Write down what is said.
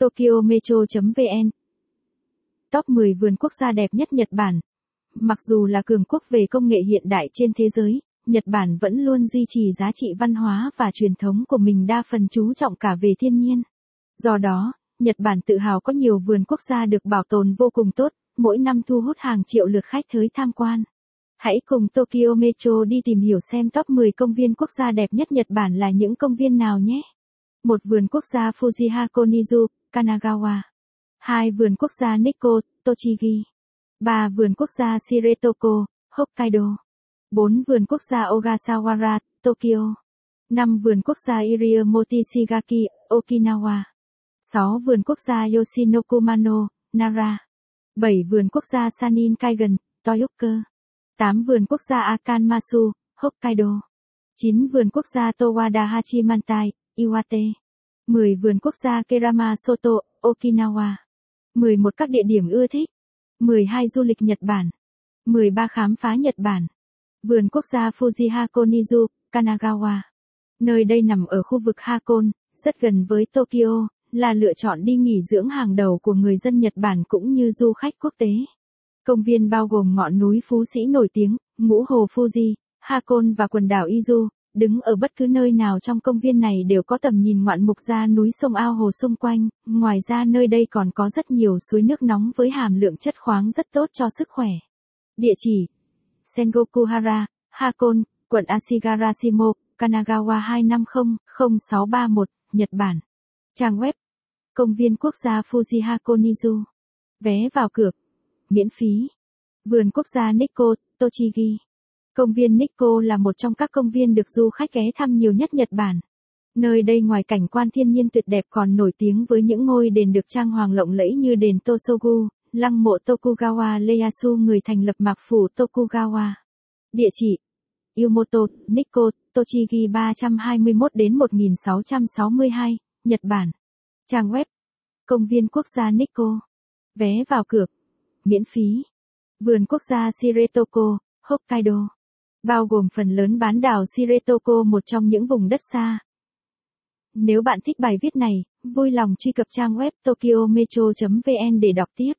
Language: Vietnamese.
TokyoMetro.vn Top 10 vườn quốc gia đẹp nhất Nhật Bản. Mặc dù là cường quốc về công nghệ hiện đại trên thế giới, Nhật Bản vẫn luôn duy trì giá trị văn hóa và truyền thống của mình đa phần chú trọng cả về thiên nhiên. Do đó, Nhật Bản tự hào có nhiều vườn quốc gia được bảo tồn vô cùng tốt, mỗi năm thu hút hàng triệu lượt khách tới tham quan. Hãy cùng Tokyo Metro đi tìm hiểu xem top 10 công viên quốc gia đẹp nhất Nhật Bản là những công viên nào nhé. Một vườn quốc gia Fujiha Konizu, Kanagawa. 2. vườn quốc gia Nikko, Tochigi. 3. vườn quốc gia Shiretoko, Hokkaido. 4. vườn quốc gia Ogasawara, Tokyo. 5. vườn quốc gia Iriomote Shigaki, Okinawa. 6 vườn quốc gia Yoshinokumano, Nara. 7 vườn quốc gia Sanin Kaigan, Toyoka. 8 vườn quốc gia Akanmasu, Hokkaido. 9 vườn quốc gia Towada Hachimantai, Iwate. 10 vườn quốc gia Kerama Soto, Okinawa. 11 các địa điểm ưa thích. 12 du lịch Nhật Bản. 13 khám phá Nhật Bản. Vườn quốc gia Fuji Hakonizu, Kanagawa. Nơi đây nằm ở khu vực Hakon, rất gần với Tokyo, là lựa chọn đi nghỉ dưỡng hàng đầu của người dân Nhật Bản cũng như du khách quốc tế. Công viên bao gồm ngọn núi Phú Sĩ nổi tiếng, ngũ hồ Fuji, Hakon và quần đảo Izu, đứng ở bất cứ nơi nào trong công viên này đều có tầm nhìn ngoạn mục ra núi sông ao hồ xung quanh, ngoài ra nơi đây còn có rất nhiều suối nước nóng với hàm lượng chất khoáng rất tốt cho sức khỏe. Địa chỉ Sengokuhara, Hakon, quận Ashigarashimo, Kanagawa 250-0631, Nhật Bản. Trang web Công viên quốc gia Fuji Hakonizu. Vé vào cửa. Miễn phí. Vườn quốc gia Nikko, Tochigi. Công viên Nikko là một trong các công viên được du khách ghé thăm nhiều nhất Nhật Bản. Nơi đây ngoài cảnh quan thiên nhiên tuyệt đẹp còn nổi tiếng với những ngôi đền được trang hoàng lộng lẫy như đền Tosogu, lăng mộ Tokugawa Ieyasu người thành lập mạc phủ Tokugawa. Địa chỉ Yumoto, Nikko, Tochigi 321 đến 1662, Nhật Bản. Trang web Công viên quốc gia Nikko. Vé vào cửa. Miễn phí. Vườn quốc gia Shiretoko, Hokkaido. Bao gồm phần lớn bán đảo Siretoko, một trong những vùng đất xa. Nếu bạn thích bài viết này, vui lòng truy cập trang web tokyometro.vn để đọc tiếp.